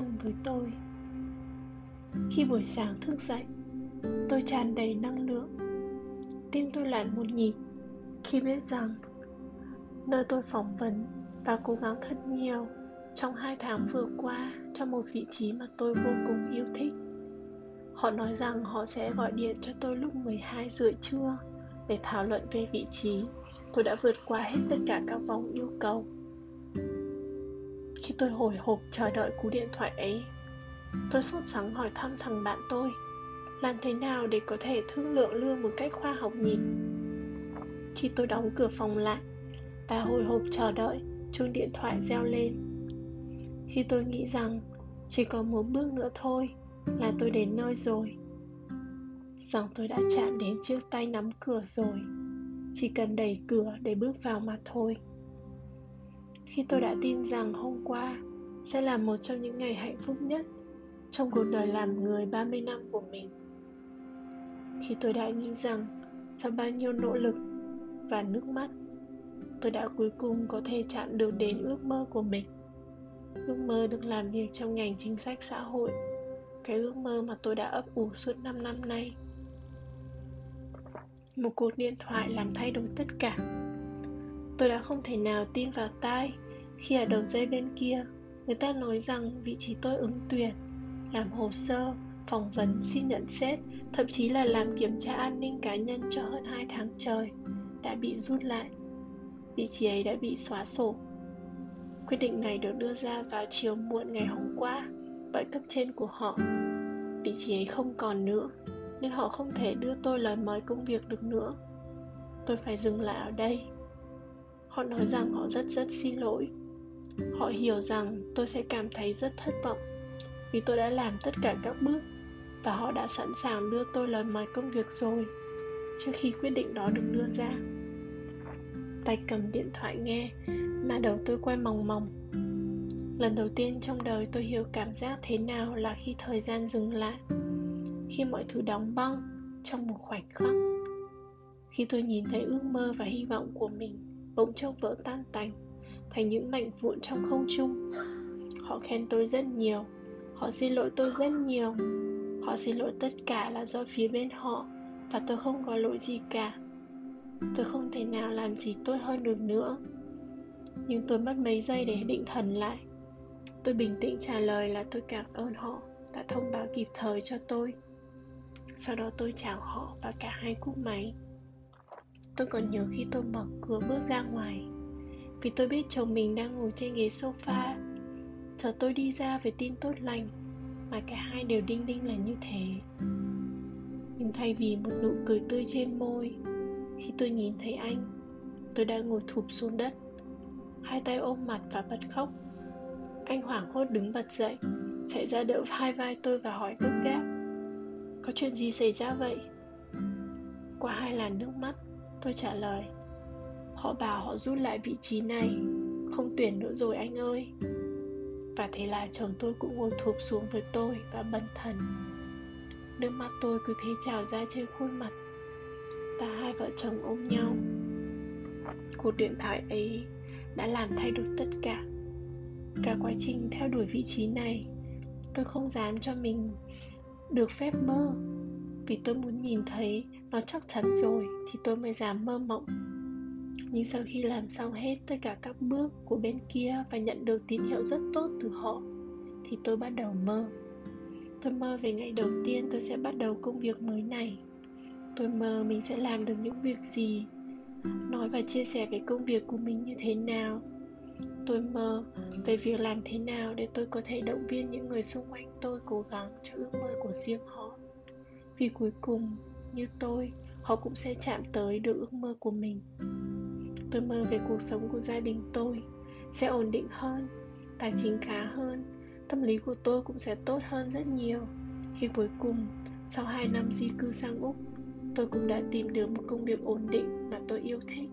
ăn với tôi khi buổi sáng thức dậy, tôi tràn đầy năng lượng tim tôi lại một nhịp khi biết rằng nơi tôi phỏng vấn và cố gắng thật nhiều trong hai tháng vừa qua cho một vị trí mà tôi vô cùng yêu thích. Họ nói rằng họ sẽ gọi điện cho tôi lúc 12 rưỡi trưa để thảo luận về vị trí. Tôi đã vượt qua hết tất cả các vòng yêu cầu. Khi tôi hồi hộp chờ đợi cú điện thoại ấy, tôi sốt sắng hỏi thăm thằng bạn tôi làm thế nào để có thể thương lượng lương một cách khoa học nhỉ? Khi tôi đóng cửa phòng lại và hồi hộp chờ đợi, chuông điện thoại reo lên. Khi tôi nghĩ rằng chỉ còn một bước nữa thôi là tôi đến nơi rồi. Rằng tôi đã chạm đến chiếc tay nắm cửa rồi. Chỉ cần đẩy cửa để bước vào mà thôi. Khi tôi đã tin rằng hôm qua sẽ là một trong những ngày hạnh phúc nhất trong cuộc đời làm người 30 năm của mình. Khi tôi đã nghĩ rằng sau bao nhiêu nỗ lực và nước mắt, tôi đã cuối cùng có thể chạm được đến ước mơ của mình. Ước mơ được làm việc trong ngành chính sách xã hội, cái ước mơ mà tôi đã ấp ủ suốt 5 năm nay. Một cuộc điện thoại làm thay đổi tất cả tôi đã không thể nào tin vào tai. Khi ở đầu dây bên kia người ta nói rằng vị trí tôi ứng tuyển làm hồ sơ phỏng vấn xin nhận xét thậm chí là làm kiểm tra an ninh cá nhân cho hơn 2 tháng trời đã bị rút lại. Vị trí ấy đã bị xóa sổ. Quyết định này được đưa ra vào chiều muộn ngày hôm qua bởi cấp trên của họ. Vị trí ấy không còn nữa nên họ không thể đưa tôi lời mời công việc được nữa. Tôi phải dừng lại ở đây họ nói rằng họ rất rất xin lỗi. Họ hiểu rằng tôi sẽ cảm thấy rất thất vọng vì tôi đã làm tất cả các bước và họ đã sẵn sàng đưa tôi lời mời công việc rồi, trước khi quyết định đó được đưa ra. Tay cầm điện thoại nghe, mà đầu tôi quay mòng mòng. Lần đầu tiên trong đời tôi hiểu cảm giác thế nào là khi thời gian dừng lại, khi mọi thứ đóng băng trong một khoảnh khắc, khi tôi nhìn thấy ước mơ và hy vọng của mình bỗng chốc vỡ tan tành, thành những mảnh vụn trong không trung. Họ khen tôi rất nhiều, họ xin lỗi tôi rất nhiều. Họ xin lỗi tất cả là do phía bên họ, và tôi không có lỗi gì cả. Tôi không thể nào làm gì tốt hơn được nữa. Nhưng tôi mất mấy giây để định thần lại. Tôi bình tĩnh trả lời là tôi cảm ơn họ đã thông báo kịp thời cho tôi. Sau đó tôi chào họ và cả hai cúp máy tôi còn nhớ khi tôi mở cửa bước ra ngoài. Vì tôi biết chồng mình đang ngồi trên ghế sofa. Chờ tôi đi ra với tin tốt lành, mà cả hai đều đinh đinh là như thế. Nhưng thay vì một nụ cười tươi trên môi, khi tôi nhìn thấy anh, tôi đang ngồi thụp xuống đất. Hai tay ôm mặt và bật khóc. Anh hoảng hốt đứng bật dậy, chạy ra đỡ hai vai tôi và hỏi gấp gáp, có chuyện gì xảy ra vậy? Qua hai làn nước mắt tôi trả lời, họ bảo họ rút lại vị trí này, không tuyển nữa rồi anh ơi. Và thế là chồng tôi cũng ngồi thụp xuống với tôi và bần thần. Nước mắt tôi cứ thế trào ra trên khuôn mặt và hai vợ chồng ôm nhau. Cuộc điện thoại ấy đã làm thay đổi tất cả. Cả quá trình theo đuổi vị trí này, tôi không dám cho mình được phép mơ vì tôi muốn nhìn thấy nó chắc chắn rồi, thì tôi mới dám mơ mộng. Nhưng sau khi làm xong hết tất cả các bước của bên kia và nhận được tín hiệu rất tốt từ họ, thì tôi bắt đầu mơ. Tôi mơ về ngày đầu tiên tôi sẽ bắt đầu công việc mới này. Tôi mơ mình sẽ làm được những việc gì, nói và chia sẻ về công việc của mình như thế nào. Tôi mơ về việc làm thế nào để tôi có thể động viên những người xung quanh tôi cố gắng cho ước mơ của riêng họ. Vì cuối cùng như tôi, họ cũng sẽ chạm tới được ước mơ của mình. Tôi mơ về cuộc sống của gia đình tôi, sẽ ổn định hơn, tài chính khá hơn, tâm lý của tôi cũng sẽ tốt hơn rất nhiều. Khi cuối cùng, sau 2 năm di cư sang úc, tôi cũng đã tìm được một công việc ổn định mà tôi yêu thích.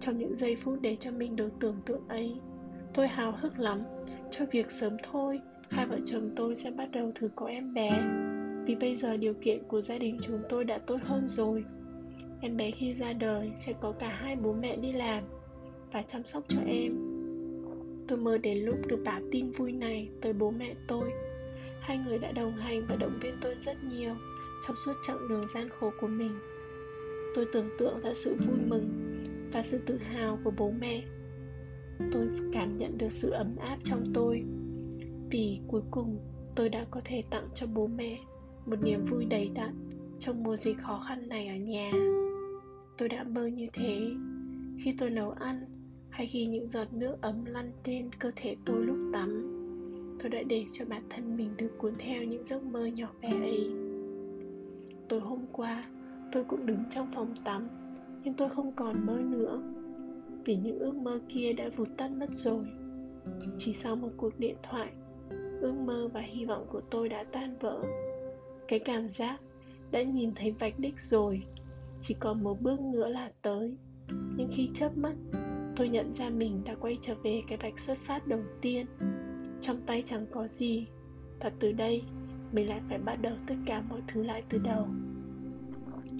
Trong những giây phút để cho mình được tưởng tượng ấy, tôi hào hức lắm. Cho việc sớm thôi, hai vợ chồng tôi sẽ bắt đầu thử có em bé vì bây giờ điều kiện của gia đình chúng tôi đã tốt hơn rồi. Em bé khi ra đời sẽ có cả hai bố mẹ đi làm và chăm sóc cho em. Tôi mơ đến lúc được báo tin vui này tới bố mẹ tôi. Hai người đã đồng hành và động viên tôi rất nhiều trong suốt chặng đường gian khổ của mình. Tôi tưởng tượng ra sự vui mừng và sự tự hào của bố mẹ. Tôi cảm nhận được sự ấm áp trong tôi vì cuối cùng tôi đã có thể tặng cho bố mẹ một niềm vui đầy đặn trong mùa dịch khó khăn này ở nhà. Tôi đã mơ như thế. Khi tôi nấu ăn hay khi những giọt nước ấm lăn trên cơ thể tôi lúc tắm, tôi đã để cho bản thân mình được cuốn theo những giấc mơ nhỏ bé ấy. Tối hôm qua, tôi cũng đứng trong phòng tắm, nhưng tôi không còn mơ nữa, vì những ước mơ kia đã vụt tắt mất rồi. Chỉ sau một cuộc điện thoại, ước mơ và hy vọng của tôi đã tan vỡ cái cảm giác đã nhìn thấy vạch đích rồi. Chỉ còn một bước nữa là tới. Nhưng khi chớp mắt, tôi nhận ra mình đã quay trở về cái vạch xuất phát đầu tiên. Trong tay chẳng có gì. Và từ đây, mình lại phải bắt đầu tất cả mọi thứ lại từ đầu.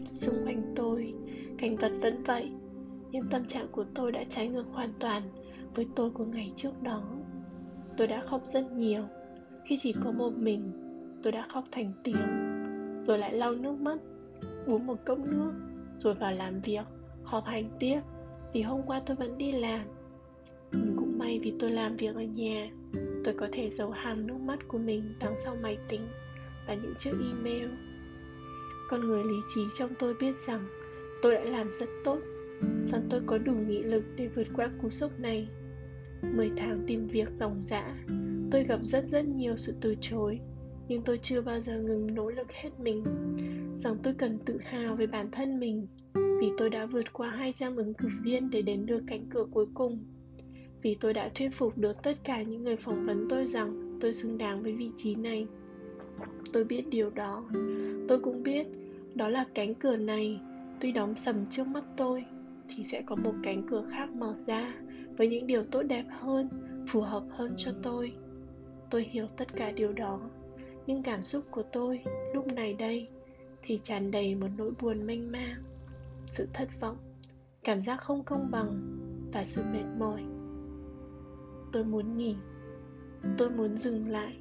Xung quanh tôi, cảnh vật vẫn vậy. Nhưng tâm trạng của tôi đã trái ngược hoàn toàn với tôi của ngày trước đó. Tôi đã khóc rất nhiều. Khi chỉ có một mình tôi đã khóc thành tiếng, rồi lại lau nước mắt, uống một cốc nước, rồi vào làm việc, họp hành tiếp, vì hôm qua tôi vẫn đi làm. Nhưng cũng may vì tôi làm việc ở nhà, tôi có thể giấu hàng nước mắt của mình đằng sau máy tính và những chiếc email. Con người lý trí trong tôi biết rằng tôi đã làm rất tốt, rằng tôi có đủ nghị lực để vượt qua cú sốc này. 10 tháng tìm việc ròng rã tôi gặp rất rất nhiều sự từ chối nhưng tôi chưa bao giờ ngừng nỗ lực hết mình. Rằng tôi cần tự hào về bản thân mình, vì tôi đã vượt qua 200 ứng cử viên để đến được cánh cửa cuối cùng. Vì tôi đã thuyết phục được tất cả những người phỏng vấn tôi rằng tôi xứng đáng với vị trí này. Tôi biết điều đó. Tôi cũng biết, đó là cánh cửa này. Tuy đóng sầm trước mắt tôi, thì sẽ có một cánh cửa khác mở ra với những điều tốt đẹp hơn, phù hợp hơn cho tôi. Tôi hiểu tất cả điều đó nhưng cảm xúc của tôi lúc này đây thì tràn đầy một nỗi buồn mênh mang, sự thất vọng, cảm giác không công bằng và sự mệt mỏi. Tôi muốn nghỉ, tôi muốn dừng lại,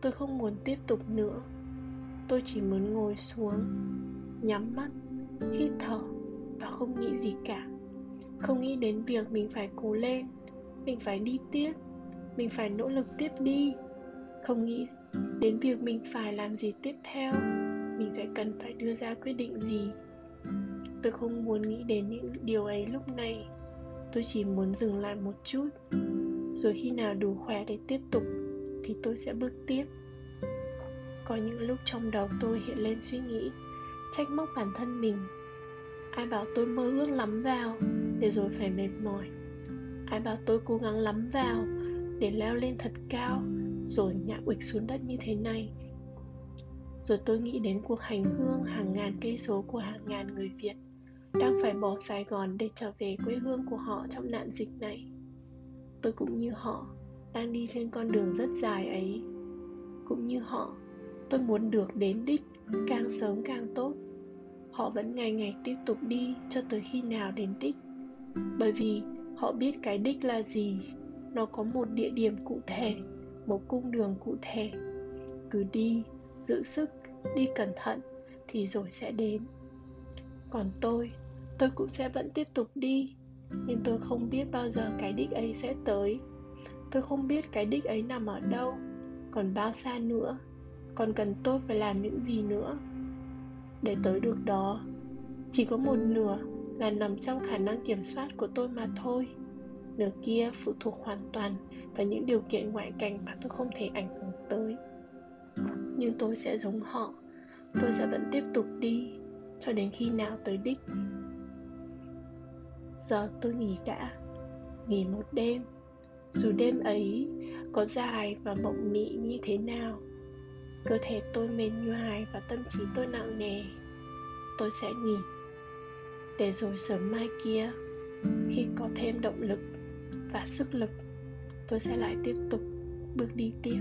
tôi không muốn tiếp tục nữa. Tôi chỉ muốn ngồi xuống, nhắm mắt, hít thở và không nghĩ gì cả. Không nghĩ đến việc mình phải cố lên, mình phải đi tiếp, mình phải nỗ lực tiếp đi. Không nghĩ đến việc mình phải làm gì tiếp theo, mình sẽ cần phải đưa ra quyết định gì? Tôi không muốn nghĩ đến những điều ấy lúc này. Tôi chỉ muốn dừng lại một chút. Rồi khi nào đủ khỏe để tiếp tục, thì tôi sẽ bước tiếp. Có những lúc trong đầu tôi hiện lên suy nghĩ, trách móc bản thân mình. Ai bảo tôi mơ ước lắm vào, để rồi phải mệt mỏi. Ai bảo tôi cố gắng lắm vào, để leo lên thật cao rồi ngã ụịch xuống đất như thế này. Rồi tôi nghĩ đến cuộc hành hương hàng ngàn cây số của hàng ngàn người việt đang phải bỏ sài gòn để trở về quê hương của họ trong nạn dịch này. Tôi cũng như họ đang đi trên con đường rất dài ấy. Cũng như họ, tôi muốn được đến đích, càng sớm càng tốt. Họ vẫn ngày ngày tiếp tục đi cho tới khi nào đến đích. Bởi vì họ biết cái đích là gì, nó có một địa điểm cụ thể một cung đường cụ thể. Cứ đi, giữ sức, đi cẩn thận thì rồi sẽ đến. Còn tôi tôi cũng sẽ vẫn tiếp tục đi, nhưng tôi không biết bao giờ cái đích ấy sẽ tới. Tôi không biết cái đích ấy nằm ở đâu, còn bao xa nữa, còn cần tôi phải làm những gì nữa. Để tới được đó, chỉ có một nửa là nằm trong khả năng kiểm soát của tôi mà thôi. Nửa kia phụ thuộc hoàn toàn và những điều kiện ngoại cảnh mà tôi không thể ảnh hưởng tới. Nhưng tôi sẽ giống họ. Tôi sẽ vẫn tiếp tục đi cho đến khi nào tới đích. Giờ tôi nghỉ đã, nghỉ một đêm. Dù đêm ấy có dài và mộng mị như thế nào, cơ thể tôi mệt nhoài và tâm trí tôi nặng nề, tôi sẽ nghỉ. Để rồi sớm mai kia, khi có thêm động lực và sức lực tôi sẽ lại tiếp tục bước đi tiếp.